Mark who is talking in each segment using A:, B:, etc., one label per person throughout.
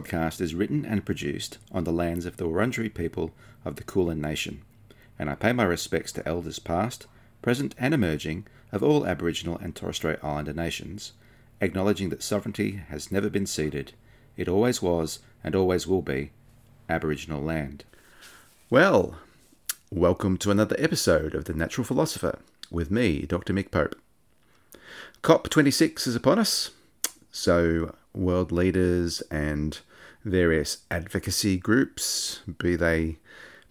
A: Podcast is written and produced on the lands of the Wurundjeri people of the Kulin Nation, and I pay my respects to elders past, present, and emerging of all Aboriginal and Torres Strait Islander nations, acknowledging that sovereignty has never been ceded, it always was and always will be Aboriginal land. Well, welcome to another episode of The Natural Philosopher with me, Dr. Mick Pope. COP26 is upon us, so world leaders and various advocacy groups, be they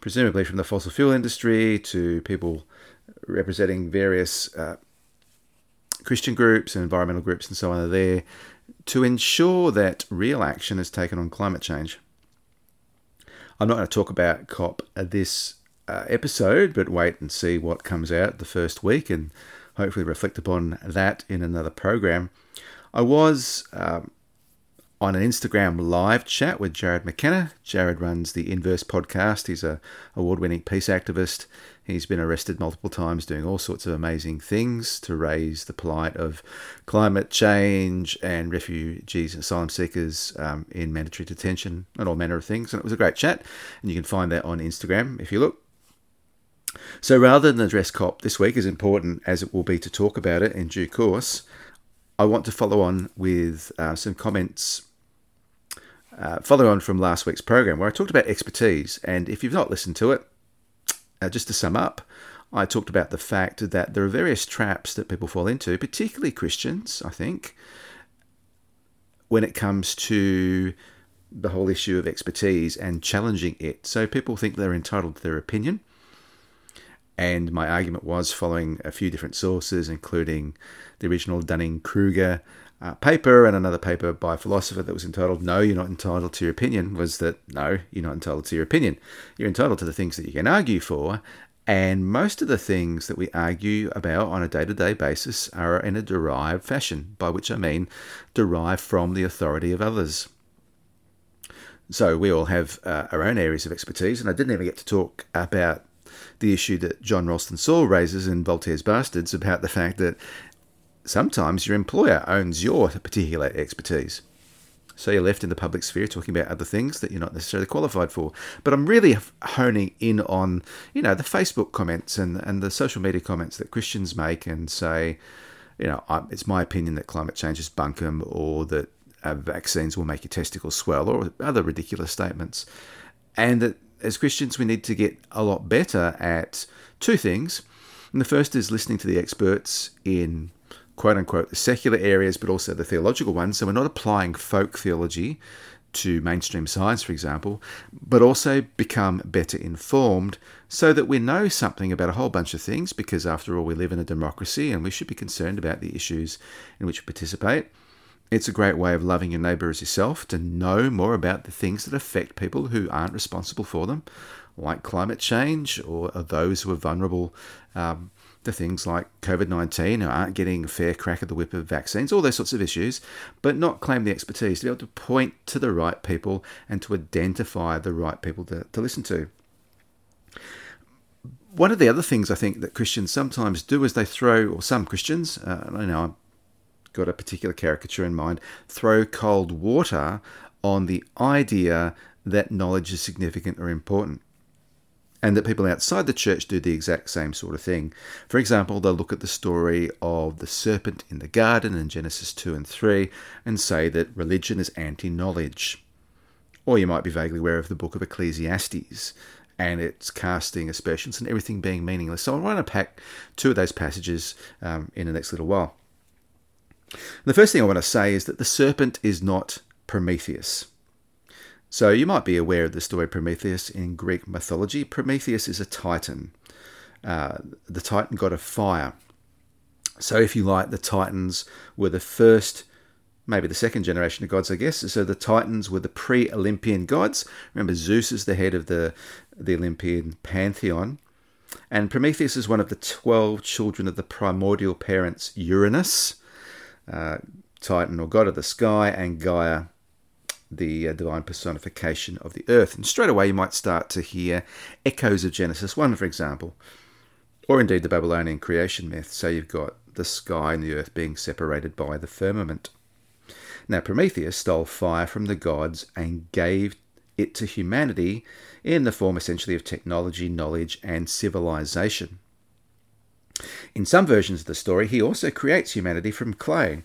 A: presumably from the fossil fuel industry to people representing various uh, Christian groups and environmental groups and so on, are there to ensure that real action is taken on climate change. I'm not going to talk about COP this uh, episode, but wait and see what comes out the first week and hopefully reflect upon that in another program. I was um, on an Instagram live chat with Jarrod McKenna. Jarrod runs the Inverse podcast. He's a award-winning peace activist. He's been arrested multiple times doing all sorts of amazing things to raise the plight of climate change and refugees and asylum seekers um, in mandatory detention and all manner of things. And it was a great chat. And you can find that on Instagram if you look. So rather than address COP this week, as important as it will be to talk about it in due course, I want to follow on with uh, some comments uh, following on from last week's program where I talked about expertise. And if you've not listened to it, uh, just to sum up, I talked about the fact that there are various traps that people fall into, particularly Christians, I think, when it comes to the whole issue of expertise and challenging it. So people think they're entitled to their opinion. And my argument was following a few different sources, including the original Dunning Kruger uh, paper and another paper by a philosopher that was entitled No, You're Not Entitled to Your Opinion was that no, you're not entitled to your opinion. You're entitled to the things that you can argue for. And most of the things that we argue about on a day to day basis are in a derived fashion, by which I mean derived from the authority of others. So we all have uh, our own areas of expertise, and I didn't even get to talk about the issue that John Ralston Saul raises in Voltaire's Bastards about the fact that sometimes your employer owns your particular expertise. So you're left in the public sphere talking about other things that you're not necessarily qualified for. But I'm really honing in on, you know, the Facebook comments and, and the social media comments that Christians make and say, you know, it's my opinion that climate change is bunkum or that uh, vaccines will make your testicles swell or other ridiculous statements. And that as Christians, we need to get a lot better at two things. And the first is listening to the experts in quote unquote the secular areas, but also the theological ones. So we're not applying folk theology to mainstream science, for example, but also become better informed so that we know something about a whole bunch of things, because after all, we live in a democracy and we should be concerned about the issues in which we participate. It's a great way of loving your neighbour as yourself to know more about the things that affect people who aren't responsible for them, like climate change or those who are vulnerable um, to things like COVID 19 or aren't getting a fair crack at the whip of vaccines, all those sorts of issues, but not claim the expertise to be able to point to the right people and to identify the right people to, to listen to. One of the other things I think that Christians sometimes do is they throw, or some Christians, uh, I know I've got a particular caricature in mind, throw cold water on the idea that knowledge is significant or important and that people outside the church do the exact same sort of thing. For example, they'll look at the story of the serpent in the garden in Genesis 2 and 3 and say that religion is anti knowledge. Or you might be vaguely aware of the book of Ecclesiastes and its casting aspersions and everything being meaningless. So I want to unpack two of those passages um, in the next little while. The first thing I want to say is that the serpent is not Prometheus. So you might be aware of the story Prometheus in Greek mythology. Prometheus is a titan, uh, the titan god of fire. So, if you like, the Titans were the first maybe the second generation of gods, I guess. So the Titans were the pre-Olympian gods. Remember, Zeus is the head of the the Olympian pantheon, and Prometheus is one of the twelve children of the primordial parents Uranus, uh, Titan or god of the sky, and Gaia, the uh, divine personification of the earth. And straight away, you might start to hear echoes of Genesis one, for example, or indeed the Babylonian creation myth. So you've got the sky and the earth being separated by the firmament. Now, Prometheus stole fire from the gods and gave it to humanity in the form essentially of technology, knowledge, and civilization. In some versions of the story, he also creates humanity from clay,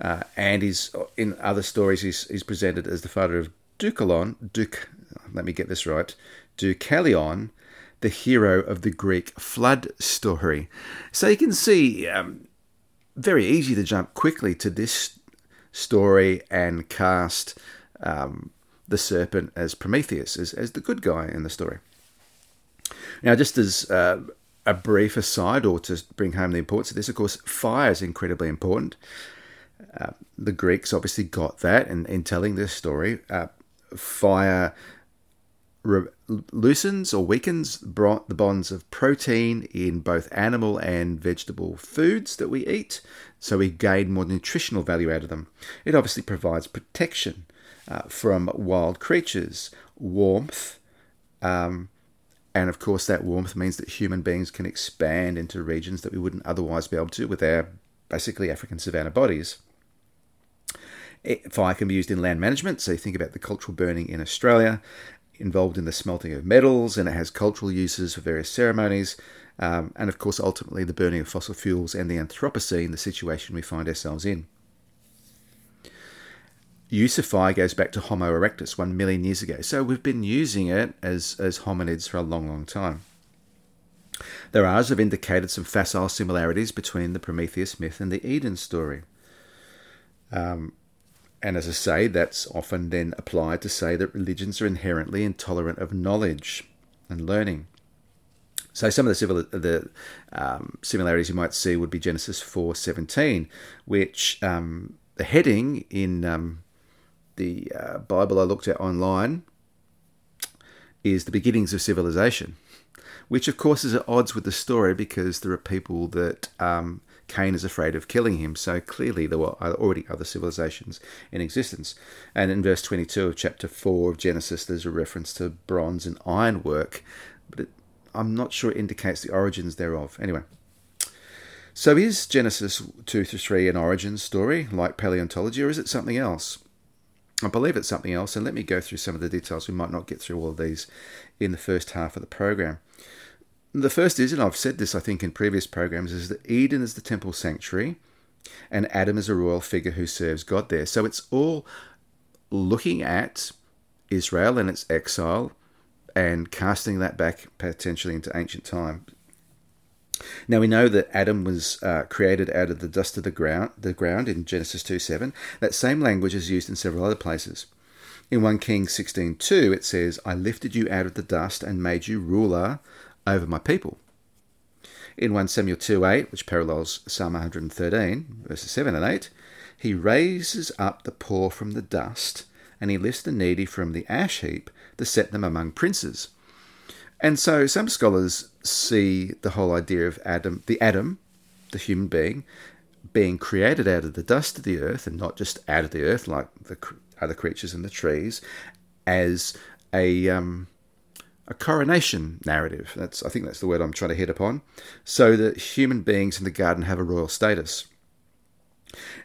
A: uh, and is in other stories he's, he's presented as the father of Deucalion, Duc, let me get this right, Deucalion, the hero of the Greek flood story. So you can see, um, very easy to jump quickly to this story and cast um, the serpent as Prometheus, as, as the good guy in the story. Now, just as uh, a brief aside, or to bring home the importance of this, of course, fire is incredibly important. The Greeks obviously got that in, in telling this story. Uh, fire re- loosens or weakens the bonds of protein in both animal and vegetable foods that we eat, so we gain more nutritional value out of them. It obviously provides protection uh, from wild creatures, warmth, um, and of course, that warmth means that human beings can expand into regions that we wouldn't otherwise be able to with our basically African savanna bodies. Fire can be used in land management, so you think about the cultural burning in Australia, involved in the smelting of metals, and it has cultural uses for various ceremonies. Um, and of course, ultimately, the burning of fossil fuels and the Anthropocene, the situation we find ourselves in. Use of fire goes back to Homo erectus one million years ago, so we've been using it as, as hominids for a long, long time. There are, as have indicated, some facile similarities between the Prometheus myth and the Eden story. Um, and as I say, that's often then applied to say that religions are inherently intolerant of knowledge and learning. So some of the, civil, the um, similarities you might see would be Genesis 4:17, which um, the heading in um, the uh, Bible I looked at online is the beginnings of civilization, which of course is at odds with the story because there are people that um, Cain is afraid of killing him. So clearly there were already other civilizations in existence. And in verse 22 of chapter 4 of Genesis, there's a reference to bronze and iron work, but it, I'm not sure it indicates the origins thereof. Anyway. So is Genesis 2 to 3 an origin story like paleontology, or is it something else? I believe it's something else, and let me go through some of the details. We might not get through all of these in the first half of the program. The first is, and I've said this I think in previous programs, is that Eden is the temple sanctuary and Adam is a royal figure who serves God there. So it's all looking at Israel and its exile and casting that back potentially into ancient time. Now we know that Adam was uh, created out of the dust of the ground, the ground in Genesis 2:7. That same language is used in several other places. In 1 Kings 16:2 it says, "I lifted you out of the dust and made you ruler over my people. In 1 Samuel 2 8, which parallels Psalm 113, verses 7 and 8, he raises up the poor from the dust, and he lifts the needy from the ash heap to set them among princes. And so some scholars see the whole idea of Adam, the Adam, the human being, being created out of the dust of the earth, and not just out of the earth like the other creatures in the trees, as a um, a coronation narrative. That's I think that's the word I'm trying to hit upon. So that human beings in the garden have a royal status.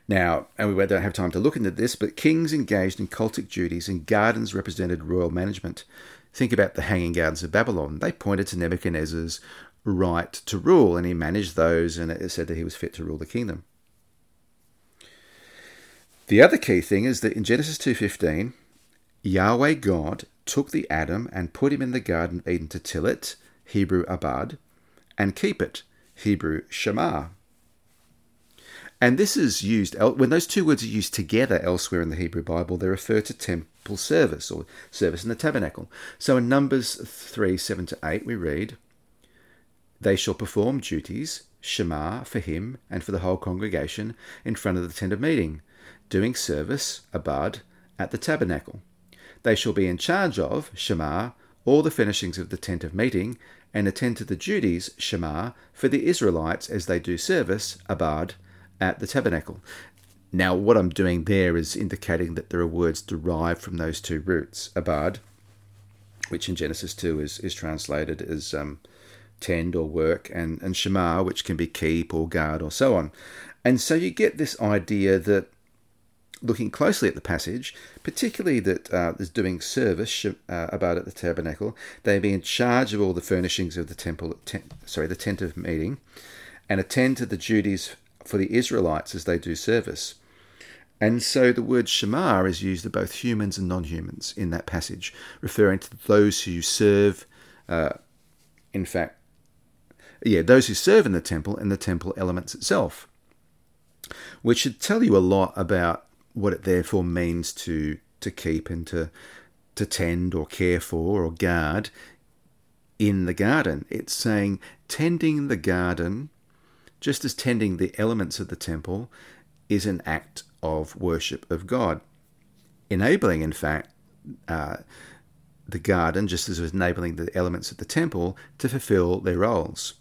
A: Now, and we don't have time to look into this, but kings engaged in cultic duties and gardens represented royal management. Think about the Hanging Gardens of Babylon. They pointed to Nebuchadnezzar's right to rule, and he managed those, and it said that he was fit to rule the kingdom. The other key thing is that in Genesis 2:15, Yahweh God took the Adam and put him in the Garden of Eden to till it, Hebrew abad, and keep it, Hebrew shamar. And this is used, when those two words are used together elsewhere in the Hebrew Bible, they refer to temple service or service in the tabernacle. So in Numbers 3 7 to 8, we read, They shall perform duties, shamar, for him and for the whole congregation in front of the tent of meeting doing service, abad, at the tabernacle. They shall be in charge of, shamar, all the finishings of the tent of meeting, and attend to the duties, shamar, for the Israelites as they do service, abad, at the tabernacle. Now, what I'm doing there is indicating that there are words derived from those two roots, abad, which in Genesis 2 is, is translated as um, tend or work, and, and shamar, which can be keep or guard or so on. And so you get this idea that looking closely at the passage, particularly that uh, is doing service uh, abad at the tabernacle, they be in charge of all the furnishings of the temple, tent, sorry, the tent of meeting, and attend to the duties for the Israelites as they do service. And so the word shamar is used of both humans and non humans in that passage, referring to those who serve, uh, in fact, yeah, those who serve in the temple and the temple elements itself, which should tell you a lot about what it therefore means to to keep and to to tend or care for or guard in the garden. It's saying tending the garden, just as tending the elements of the temple, is an act of worship of God, enabling, in fact, uh, the garden, just as it was enabling the elements of the temple to fulfill their roles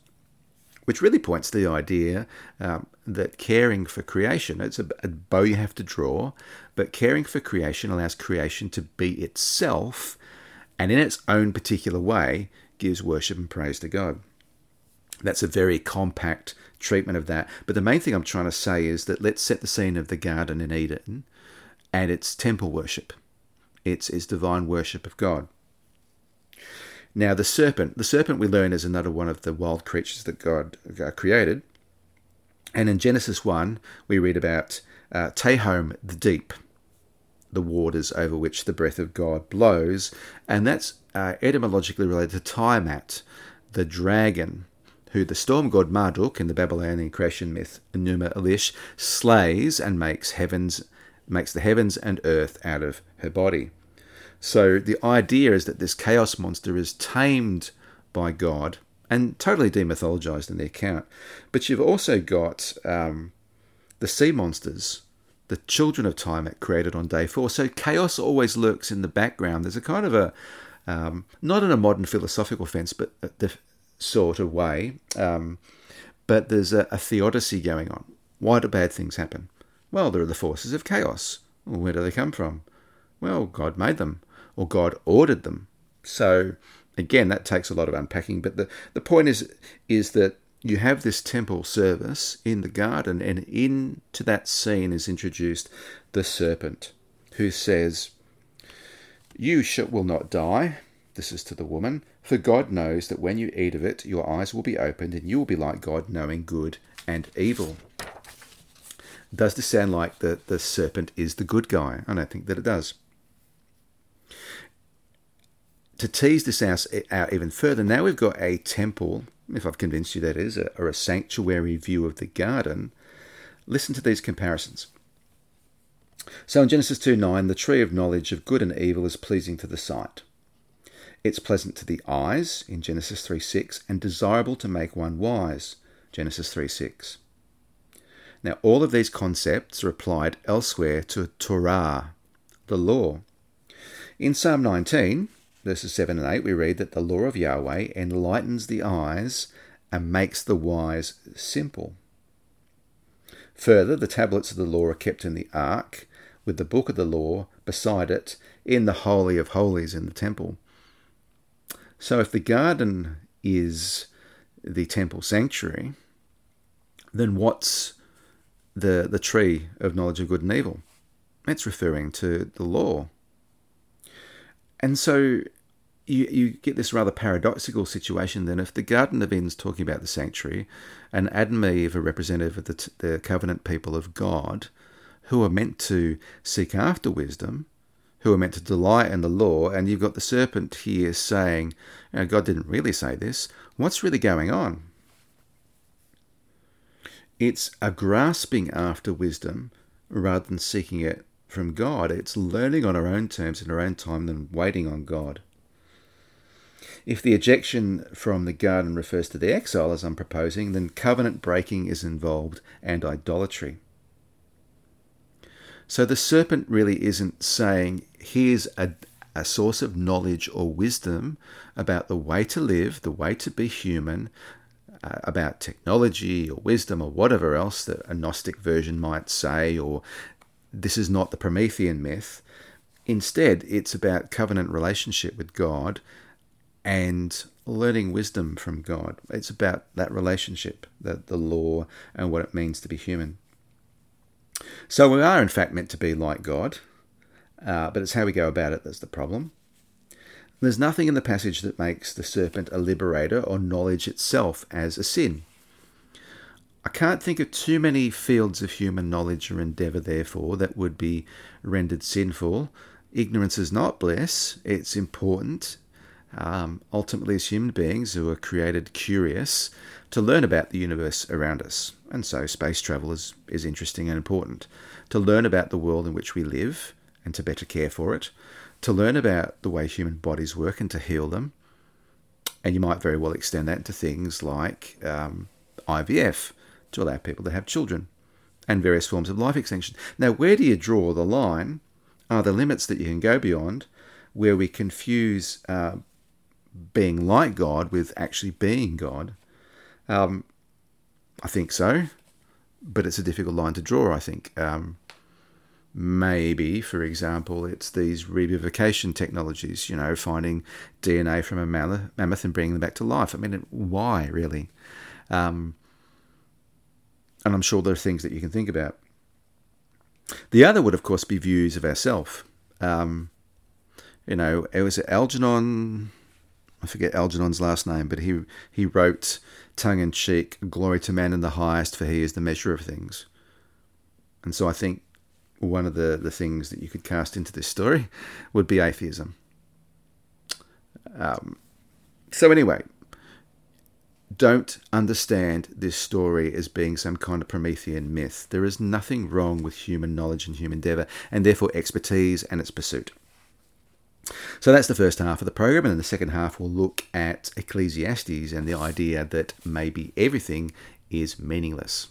A: which really points to the idea um, that caring for creation, it's a, a, bow you have to draw, but caring for creation allows creation to be itself and in its own particular way gives worship and praise to God. That's a very compact treatment of that. But the main thing I'm trying to say is that let's set the scene of the garden in Eden and it's temple worship. It's, it's divine worship of God. Now, the serpent, the serpent we learn is another one of the wild creatures that God uh, created. And in Genesis 1, we read about uh, Tehom, the deep, the waters over which the breath of God blows. And that's uh, etymologically related to Tiamat, the dragon, who the storm god Marduk in the Babylonian creation myth Enuma Elish slays and makes heavens makes the heavens and earth out of her body. So the idea is that this chaos monster is tamed by God and totally demythologized in the account. But you've also got um, the sea monsters, the children of Tiamat created on day four. So chaos always lurks in the background. There's a kind of a, um, not in a modern philosophical sense, but the sort of way, um, but there's a, a theodicy going on. Why do bad things happen? Well, there are the forces of chaos. Where do they come from? Well, God made them or God ordered them. So again, that takes a lot of unpacking. But the, the point is is that you have this temple service in the garden, and into that scene is introduced the serpent, who says, "You will not die." This is to the woman, for God knows that when you eat of it, your eyes will be opened, and you will be like God, knowing good and evil. Does this sound like the, the serpent is the good guy? I don't think that it does to tease this out, out even further, now we've got a temple, if I've convinced you that is, or a sanctuary view of the garden. Listen to these comparisons. So in Genesis 2 9, the tree of knowledge of good and evil is pleasing to the sight. It's pleasant to the eyes in Genesis 3 6, and desirable to make one wise, Genesis 3 6. Now, all of these concepts are applied elsewhere to Torah, the law. In Psalm 19, verses 7 and 8, we read that the law of Yahweh enlightens the eyes and makes the wise simple. Further, the tablets of the law are kept in the ark, with the book of the law beside it in the Holy of Holies in the temple. So, if the garden is the temple sanctuary, then what's the, the tree of knowledge of good and evil? It's referring to the law. And so you, you get this rather paradoxical situation then if the Garden of Eden's talking about the sanctuary and Adam and Eve are representative of the, the covenant people of God who are meant to seek after wisdom, who are meant to delight in the law, and you've got the serpent here saying, you know, God didn't really say this. What's really going on? It's a grasping after wisdom rather than seeking it from God. It's learning on our own terms in our own time than waiting on God. If the ejection from the garden refers to the exile, as I'm proposing, then covenant breaking is involved and idolatry. So the serpent really isn't saying, here's a, a source of knowledge or wisdom about the way to live, the way to be human, uh, about technology or wisdom or whatever else that a Gnostic version might say, or this is not the Promethean myth. Instead, it's about covenant relationship with God and learning wisdom from God. It's about that relationship, the, the law, and what it means to be human. So we are, in fact, meant to be like God, uh, but it's how we go about it that's the problem. There's nothing in the passage that makes the serpent a liberator or knowledge itself as a sin. I can't think of too many fields of human knowledge or endeavour, therefore, that would be rendered sinful. Ignorance is not bliss, it's important. Um, ultimately, as human beings who are created curious to learn about the universe around us. And so, space travel is, is interesting and important. To learn about the world in which we live and to better care for it to learn about the way human bodies work and to heal them. And you might very well extend that to things like um, IVF to allow people to have children and various forms of life extension. Now, where do you draw the line? Are the limits that you can go beyond where we confuse uh, being like God with actually being God? Um, I think so, but it's a difficult line to draw, I think. Um, maybe, for example, it's these revivification technologies, you know, finding DNA from a mammoth and bringing them back to life. I mean, why really? Um, and I'm sure there are things that you can think about. The other would, of course, be views of ourself. Um, you know, it was Algernon. I forget Algernon's last name, but he he wrote tongue in cheek, "Glory to man in the highest, for he is the measure of things." And so I think one of the, the things that you could cast into this story would be atheism. Um, so, anyway, don't understand this story as being some kind of Promethean myth. There is nothing wrong with human knowledge and human endeavour, and therefore expertise and its pursuit. So that's the first half of the program, and then the second half will look at Ecclesiastes and the idea that maybe everything is meaningless.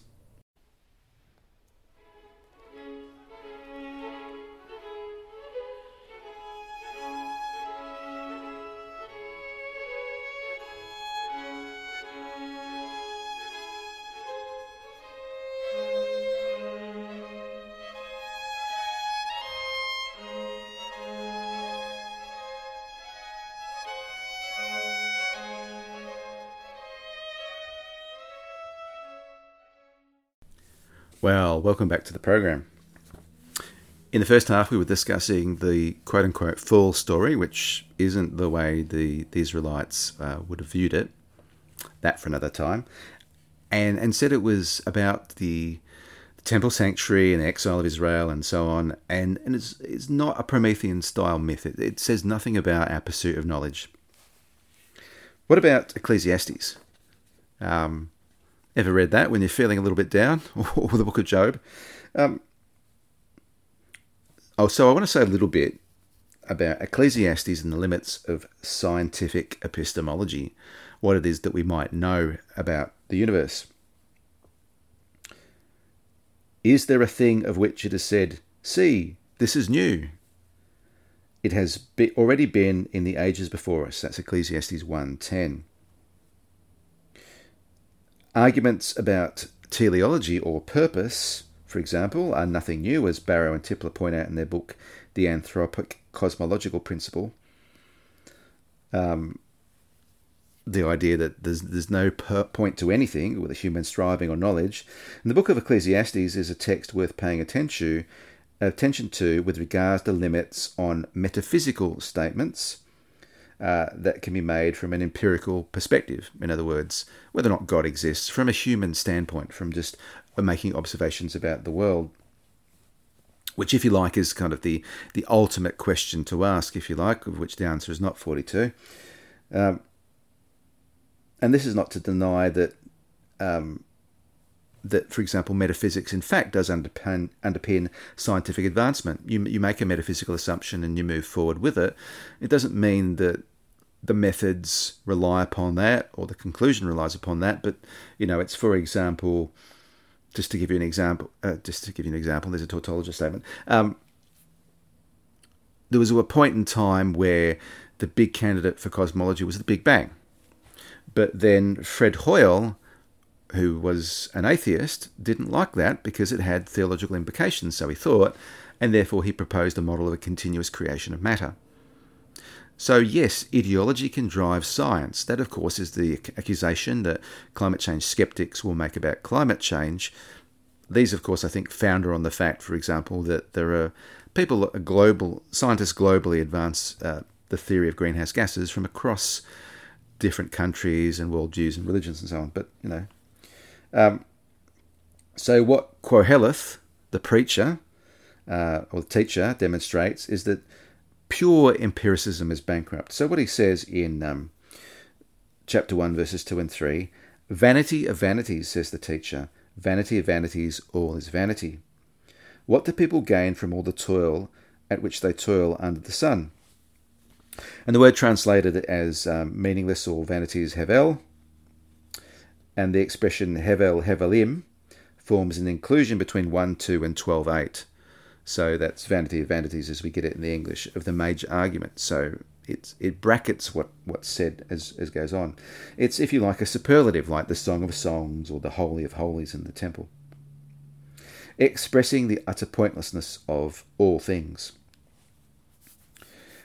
A: Well, welcome back to the program. In the first half, we were discussing the quote unquote full story, which isn't the way the, the Israelites uh, would have viewed it. That for another time. And, and said it was about the, the temple sanctuary and the exile of Israel and so on. And, and it's, it's not a Promethean style myth, it, it says nothing about our pursuit of knowledge. What about Ecclesiastes? Um, Ever read that when you're feeling a little bit down? or the book of Job? Um, oh, so I want to say a little bit about Ecclesiastes and the limits of scientific epistemology, what it is that we might know about the universe. Is there a thing of which it is said, See, this is new? It has be already been in the ages before us. That's Ecclesiastes 1.10. Arguments about teleology or purpose, for example, are nothing new, as Barrow and Tipler point out in their book, The Anthropic Cosmological Principle. Um, the idea that there's, there's no point to anything with a human striving or knowledge. And the book of Ecclesiastes is a text worth paying attention, attention to with regards to limits on metaphysical statements uh, that can be made from an empirical perspective. In other words, whether or not God exists from a human standpoint, from just making observations about the world. Which, if you like, is kind of the, the ultimate question to ask, if you like, of which the answer is not 42. Um, and this is not to deny that um, that, for example, metaphysics in fact does underpin, underpin scientific advancement. You, you make a metaphysical assumption and you move forward with it. It doesn't mean that the methods rely upon that or the conclusion relies upon that, but you know, it's for example just to give you an example, uh, just to give you an example, there's a tautologist statement. Um, there was a point in time where the big candidate for cosmology was the Big Bang. But then Fred Hoyle, who was an atheist, didn't like that because it had theological implications, so he thought, and therefore he proposed a model of a continuous creation of matter. So, yes, ideology can drive science. That, of course, is the accusation that climate change skeptics will make about climate change. These, of course, I think founder on the fact, for example, that there are people, global scientists globally advance uh, the theory of greenhouse gases from across different countries and worldviews and religions and so on. But, you know. Um, so, what Koheleth, the preacher uh, or the teacher, demonstrates is that pure empiricism is bankrupt. So, what he says in um, chapter 1, verses 2 and 3 Vanity of vanities, says the teacher, vanity of vanities, all is vanity. What do people gain from all the toil at which they toil under the sun? And the word translated as um, meaningless or vanity is hevel, and the expression hevel hevelim forms an inclusion between 1 2 and 12 8. So that's vanity of vanities as we get it in the English of the major argument. So it's, it brackets what, what's said as, as goes on. It's, if you like, a superlative like the Song of Songs or the Holy of Holies in the temple, expressing the utter pointlessness of all things.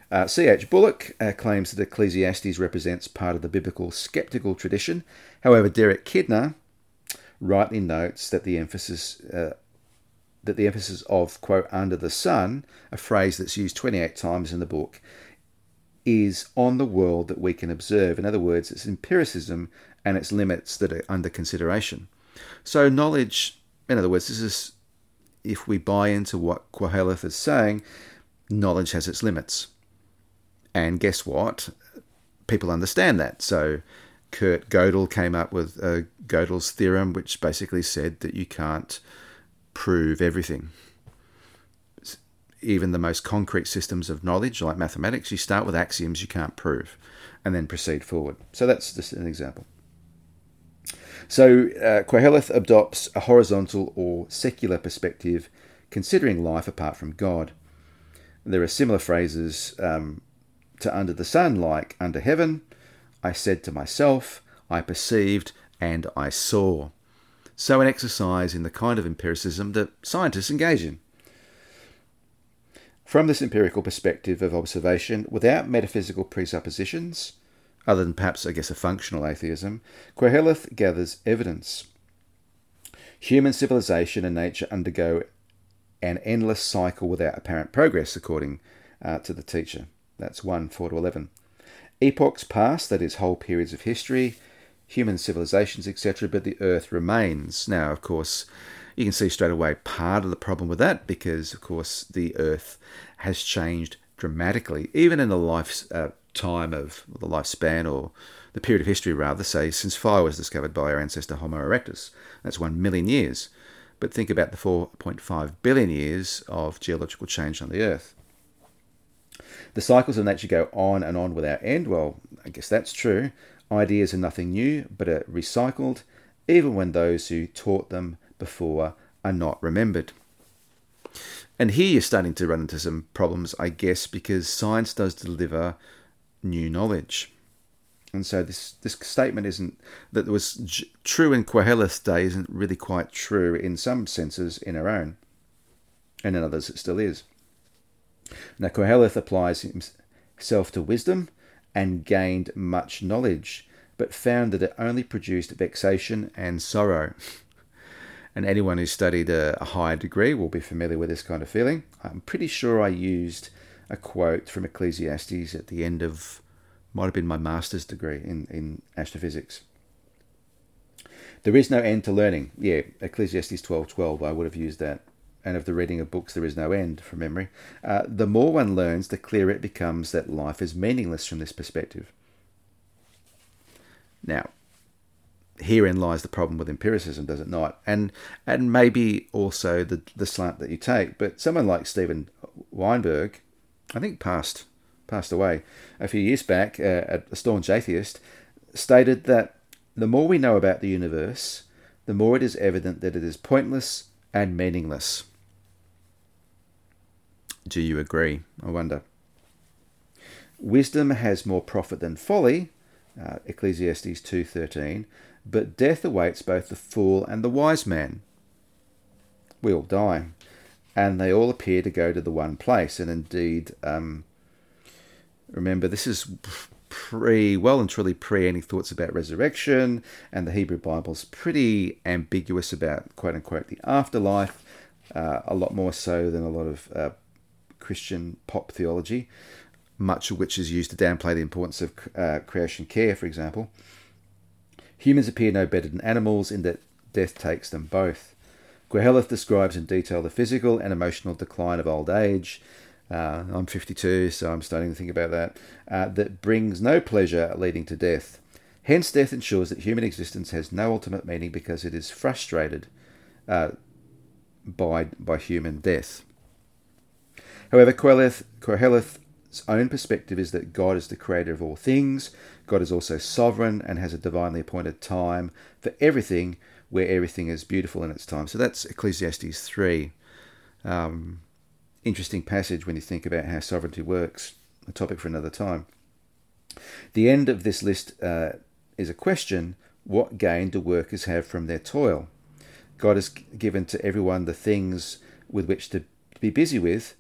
A: Uh, C.H. Bullock uh, claims that Ecclesiastes represents part of the biblical skeptical tradition. However, Derek Kidner rightly notes that the emphasis uh, that the emphasis of, quote, under the sun, a phrase that's used 28 times in the book, is on the world that we can observe. In other words, it's empiricism and its limits that are under consideration. So, knowledge, in other words, this is if we buy into what Koheleth is saying, knowledge has its limits. And guess what? People understand that. So, Kurt Gödel came up with uh, Gödel's theorem, which basically said that you can't prove everything. Even the most concrete systems of knowledge, like mathematics, you start with axioms you can't prove and then proceed forward. So that's just an example. So uh, Koheleth adopts a horizontal or secular perspective, considering life apart from God. There are similar phrases um, to under the sun, like under heaven, I said to myself, I perceived, and I saw so an exercise in the kind of empiricism that scientists engage in. From this empirical perspective of observation, without metaphysical presuppositions, other than perhaps, I guess, a functional atheism, Koheleth gathers evidence. Human civilization and nature undergo an endless cycle without apparent progress, according uh, to the teacher. That's 1 4 to 11. Epochs pass, that is, whole periods of history, human civilizations, etc., but the earth remains. Now, of course, you can see straight away part of the problem with that because, of course, the earth has changed dramatically, even in the lifetime uh, of the lifespan or the period of history, rather, say, since fire was discovered by our ancestor Homo erectus. That's one million years. But think about the 4.5 billion years of geological change on the earth. The cycles of nature go on and on without end. Well, I guess that's true. Ideas are nothing new, but are recycled, even when those who taught them before are not remembered. And here you're starting to run into some problems, I guess, because science does deliver new knowledge. And so this, this statement isn't that was j- true in Koheleth's day isn't really quite true in some senses in our own, and in others it still is. Now Koheleth applies himself to wisdom and gained much knowledge, but found that it only produced vexation and sorrow. and anyone who studied a, a higher degree will be familiar with this kind of feeling. I'm pretty sure I used a quote from Ecclesiastes at the end of might have been my master's degree in, in astrophysics. There is no end to learning. Yeah, Ecclesiastes 12:12. I would have used that and of the reading of books there is no end from memory, uh, the more one learns, the clearer it becomes that life is meaningless from this perspective. Now, herein lies the problem with empiricism, does it not? And and maybe also the the slant that you take. But someone like Steven Weinberg, I think passed passed away a few years back, uh, a staunch atheist, stated that the more we know about the universe, the more it is evident that it is pointless and meaningless. Do you agree? I wonder. Wisdom has more profit than folly, uh, Ecclesiastes 2:13, but death awaits both the fool and the wise man. We all die, and they all appear to go to the one place. And indeed, um, remember, this is pre, well and truly pre any thoughts about resurrection, and the Hebrew Bible's pretty ambiguous about quote unquote the afterlife, uh, a lot more so than a lot of uh, Christian pop theology, much of which is used to downplay the importance of uh, creation care, for example. Humans appear no better than animals in that death takes them both. Koheleth describes in detail the physical and emotional decline of old age. Uh, I'm 52, so I'm starting to think about that. Uh, that brings no pleasure, leading to death. Hence, death ensures that human existence has no ultimate meaning because it is frustrated uh, by by human death. However, Koheleth, Koheleth's own perspective is that God is the creator of all things, God is also sovereign and has a divinely appointed time for everything, where everything is beautiful in its time. So that's Ecclesiastes 3. Um, interesting passage when you think about how sovereignty works, a topic for another time. The end of this list uh, is a question What gain do workers have from their toil? God has given to everyone the things with which to be busy with,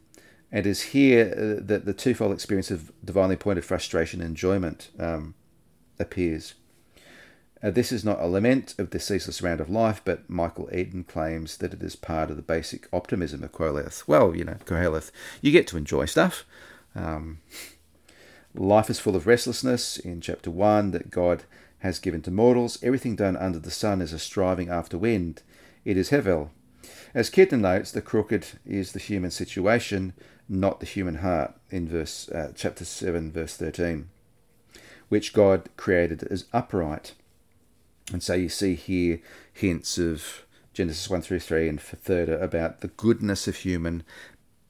A: it is here uh, that the twofold experience of divinely appointed frustration and enjoyment um, appears. Uh, this is not a lament of the ceaseless round of life, but Michael Eaton claims that it is part of the basic optimism of Koheleth. Well, you know, Koheleth, you get to enjoy stuff. Um, life is full of restlessness in chapter 1 that God has given to mortals. Everything done under the sun is a striving after wind. It is Hevel. As Kidner notes, the crooked is the human situation, not the human heart, in verse uh, chapter 7, verse 13, which God created as upright. And so you see here hints of Genesis 1 through 3 and further about the goodness of human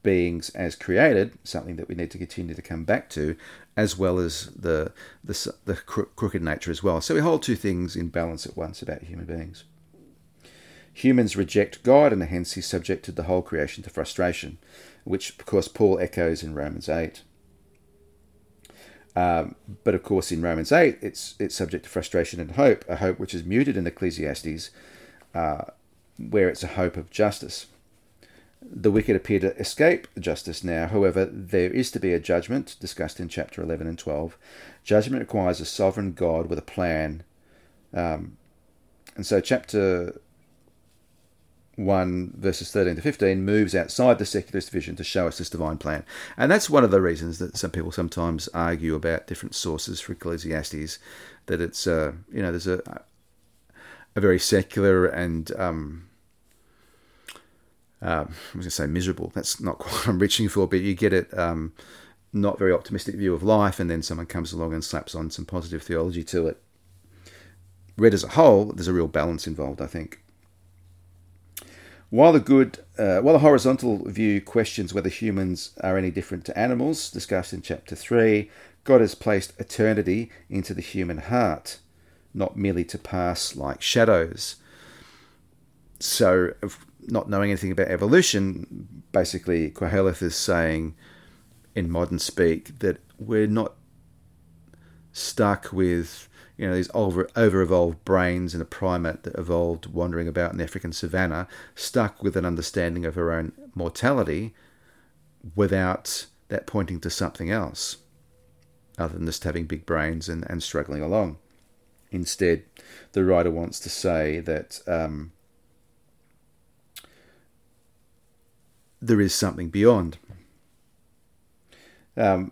A: beings as created, something that we need to continue to come back to, as well as the, the, the crooked nature as well. So we hold two things in balance at once about human beings. Humans reject God, and hence he's subjected the whole creation to frustration, which, of course, Paul echoes in Romans 8. Um, but of course, in Romans 8, it's, it's subject to frustration and hope, a hope which is muted in Ecclesiastes, uh, where it's a hope of justice. The wicked appear to escape justice now. However, there is to be a judgment, discussed in chapter 11 and 12. Judgment requires a sovereign God with a plan. Um, and so, chapter 1 verses 13 to 15 moves outside the secularist vision to show us this divine plan. And that's one of the reasons that some people sometimes argue about different sources for Ecclesiastes, that it's, uh, you know, there's a, a very secular and, um, uh, I was going to say miserable. That's not what I'm reaching for, but you get it, um, not very optimistic view of life, and then someone comes along and slaps on some positive theology to it. Read as a whole, there's a real balance involved, I think. While the good, uh, while the horizontal view questions whether humans are any different to animals, discussed in chapter three, God has placed eternity into the human heart, not merely to pass like shadows. So, not knowing anything about evolution, basically, Koheleth is saying, in modern speak, that we're not stuck with you know, these over, over-evolved brains in a primate that evolved wandering about in the African savannah, stuck with an understanding of her own mortality without that pointing to something else other than just having big brains and, and struggling along. Instead, the writer wants to say that um, there is something beyond. Um,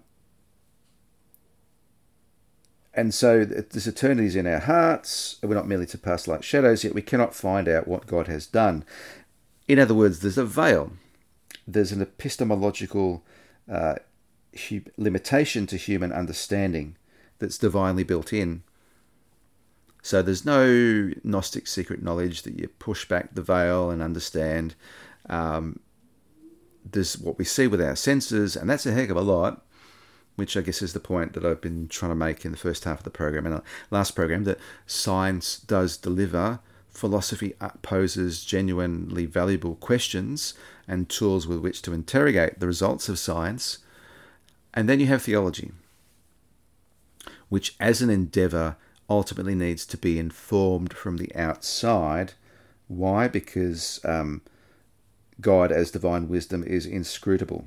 A: and so this eternity is in our hearts. We're not merely to pass like shadows, yet we cannot find out what God has done. In other words, there's a veil. There's an epistemological uh, limitation to human understanding that's divinely built in. So there's no Gnostic secret knowledge that you push back the veil and understand. Um, there's what we see with our senses, and that's a heck of a lot which I guess is the point that I've been trying to make in the first half of the program and last program, that science does deliver philosophy poses genuinely valuable questions and tools with which to interrogate the results of science. And then you have theology, which, as an endeavor, ultimately needs to be informed from the outside. Why? Because um, God, as divine wisdom, is inscrutable.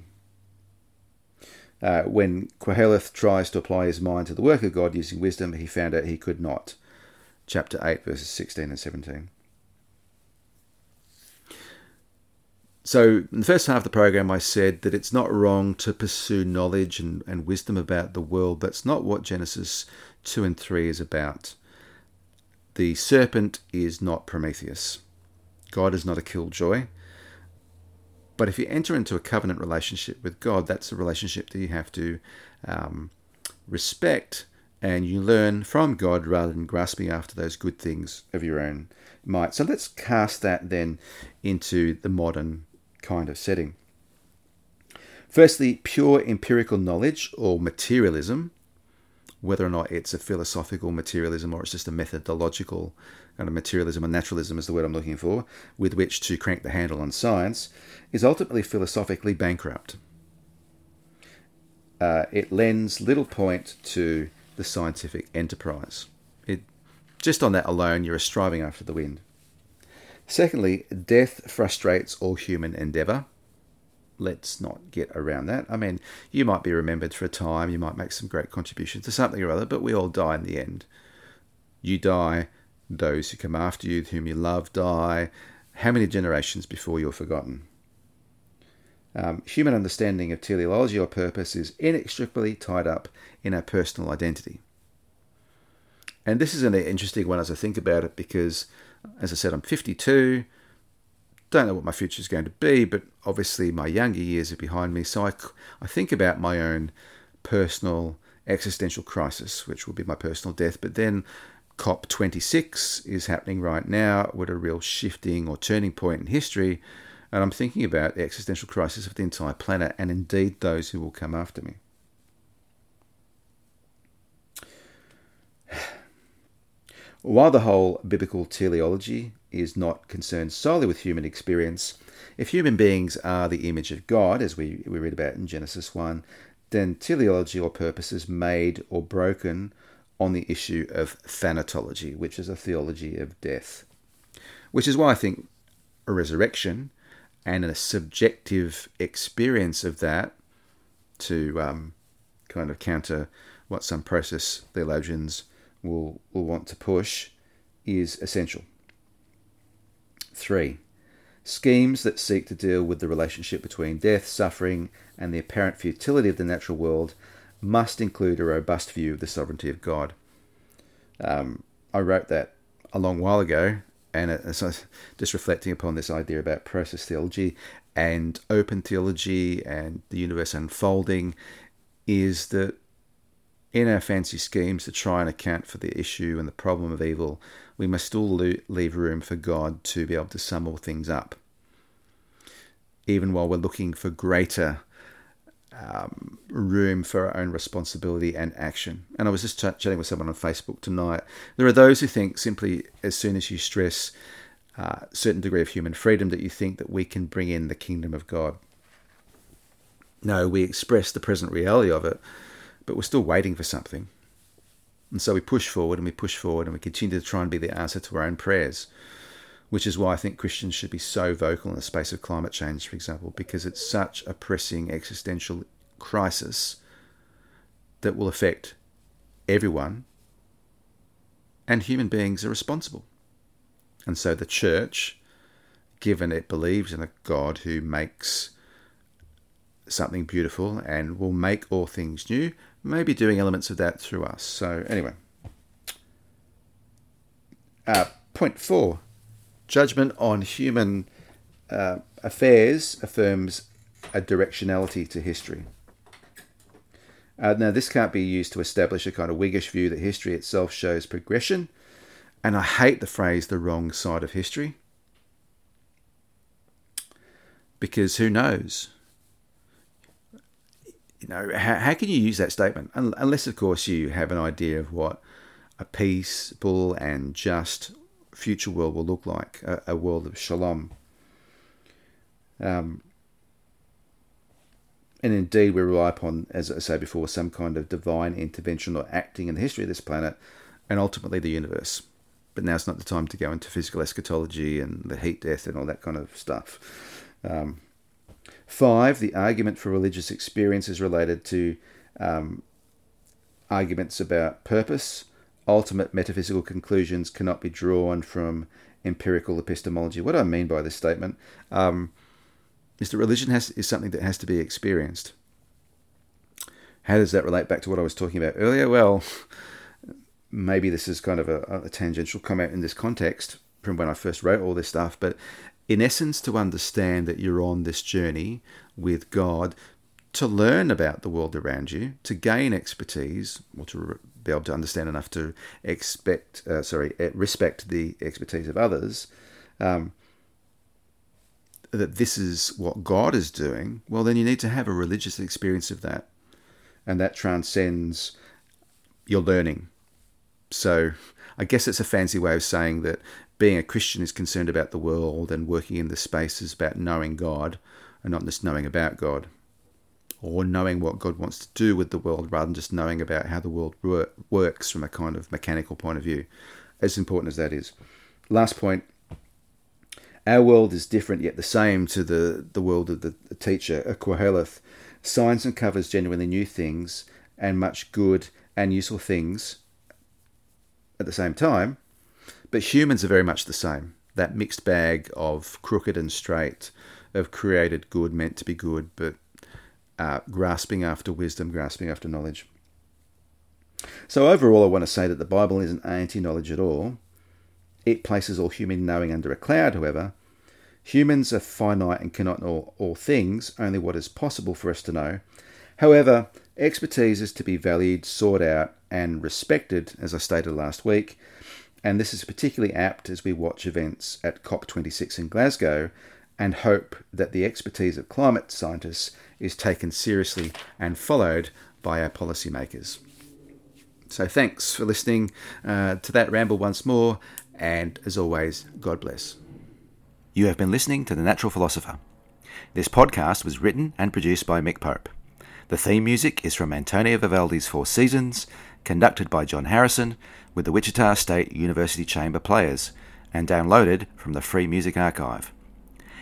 A: Uh, when Koheleth tries to apply his mind to the work of God using wisdom, he found out he could not. Chapter 8, verses 16 and 17. So, in the first half of the program, I said that it's not wrong to pursue knowledge and, and wisdom about the world. That's not what Genesis 2 and 3 is about. The serpent is not Prometheus. God is not a killjoy. But if you enter into a covenant relationship with God, that's a relationship that you have to um, respect and you learn from God rather than grasping after those good things of your own might. So let's cast that then into the modern kind of setting. Firstly, pure empirical knowledge or materialism, whether or not it's a philosophical materialism or it's just a methodological kind of materialism or naturalism is the word I'm looking for, with which to crank the handle on science, is ultimately philosophically bankrupt. Uh, it lends little point to the scientific enterprise. It, just on that alone, you're striving after the wind. Secondly, death frustrates all human endeavour. Let's not get around that. I mean, you might be remembered for a time, you might make some great contributions to something or other, but we all die in the end. You die, those who come after you, whom you love, die. How many generations before you're forgotten? Um, human understanding of teleology or purpose is inextricably tied up in our personal identity. And this is an interesting one as I think about it because as I said, I'm 52. Don't know what my future is going to be, but obviously my younger years are behind me. So I, I think about my own personal existential crisis, which will be my personal death. But then COP26 is happening right now with a real shifting or turning point in history. And I'm thinking about the existential crisis of the entire planet and indeed those who will come after me. While the whole biblical teleology is not concerned solely with human experience, if human beings are the image of God, as we, we read about in Genesis 1, then teleology or purpose is made or broken on the issue of thanatology, which is a theology of death. Which is why I think a resurrection and a subjective experience of that to um, kind of counter what some process theologians will, will want to push is essential. Three, schemes that seek to deal with the relationship between death, suffering, and the apparent futility of the natural world must include a robust view of the sovereignty of God. Um, I wrote that a long while ago, and it's just reflecting upon this idea about process theology and open theology and the universe unfolding, is that in our fancy schemes to try and account for the issue and the problem of evil, we must still leave room for God to be able to sum all things up. Even while we're looking for greater um, room for our own responsibility and action. And I was just ch- chatting with someone on Facebook tonight. There are those who think simply as soon as you stress a uh, certain degree of human freedom that you think that we can bring in the kingdom of God. No, we express the present reality of it but we're still waiting for something. And so we push forward and we push forward and we continue to try and be the answer to our own prayers, which is why I think Christians should be so vocal in the space of climate change, for example, because it's such a pressing existential crisis that will affect everyone, and human beings are responsible. And so the church, given it believes in a God who makes something beautiful and will make all things new, maybe doing elements of that through us. So, anyway. Uh, point four judgment on human uh, affairs affirms a directionality to history. Uh, now, this can't be used to establish a kind of Whiggish view that history itself shows progression. And I hate the phrase the wrong side of history. Because who knows? You know, how, how can you use that statement? Unless, of course, you have an idea of what a peaceful and just future world will look like a, a world of shalom. Um, and indeed, we rely upon, as I say before, some kind of divine intervention or acting in the history of this planet and ultimately the universe. But now's not the time to go into physical eschatology and the heat death and all that kind of stuff. Um, five, the argument for religious experience is related to um, arguments about purpose. Ultimate metaphysical conclusions cannot be drawn from empirical epistemology. What do I mean by this statement? Um, is that religion has is something that has to be experienced. How does that relate back to what I was talking about earlier? Well, maybe this is kind of a, a tangential comment in this context from when I first wrote all this stuff, but in essence, to understand that you're on this journey with God, to learn about the world around you, to gain expertise, or to be able to understand enough to expect, uh, sorry, respect the expertise of others, um, that this is what God is doing, well, then you need to have a religious experience of that. And that transcends your learning. So I guess it's a fancy way of saying that being a Christian is concerned about the world and working in the space is about knowing God and not just knowing about God or knowing what God wants to do with the world rather than just knowing about how the world works from a kind of mechanical point of view, as important as that is. Last point our world is different yet the same to the, the world of the, teacher, a. Science uncovers genuinely new things and much good and useful things at the same time, but humans are very much the same. That mixed bag of crooked and straight, of created good, meant to be good, but uh, grasping after wisdom, grasping after knowledge. So, overall, I want to say that the Bible isn't anti knowledge at all. It places all human knowing under a cloud, however. Humans are finite and cannot know all things, only what is possible for us to know. However, expertise is to be valued, sought out, and respected, as I stated last week. And this is particularly apt as we watch events at COP26 in Glasgow and hope that the expertise of climate scientists is taken seriously and followed by our policymakers. So, thanks for listening uh, to that ramble once more, and as always, God bless. You have been listening to The Natural Philosopher. This podcast was written and produced by Mick Pope. The theme music is from Antonio Vivaldi's Four Seasons, conducted by John Harrison with the Wichita State University Chamber Players, and downloaded from the Free Music Archive.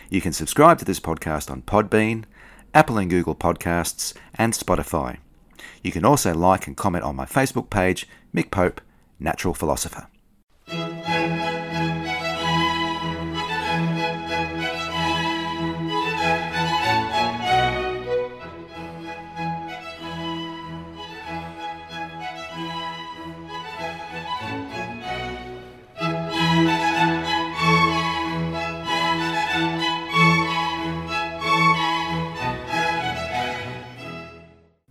A: You can subscribe to this podcast on Podbean, Apple and Google Podcasts, and Spotify. You can also like and comment on my Facebook page, Mick Pope, Natural Philosopher.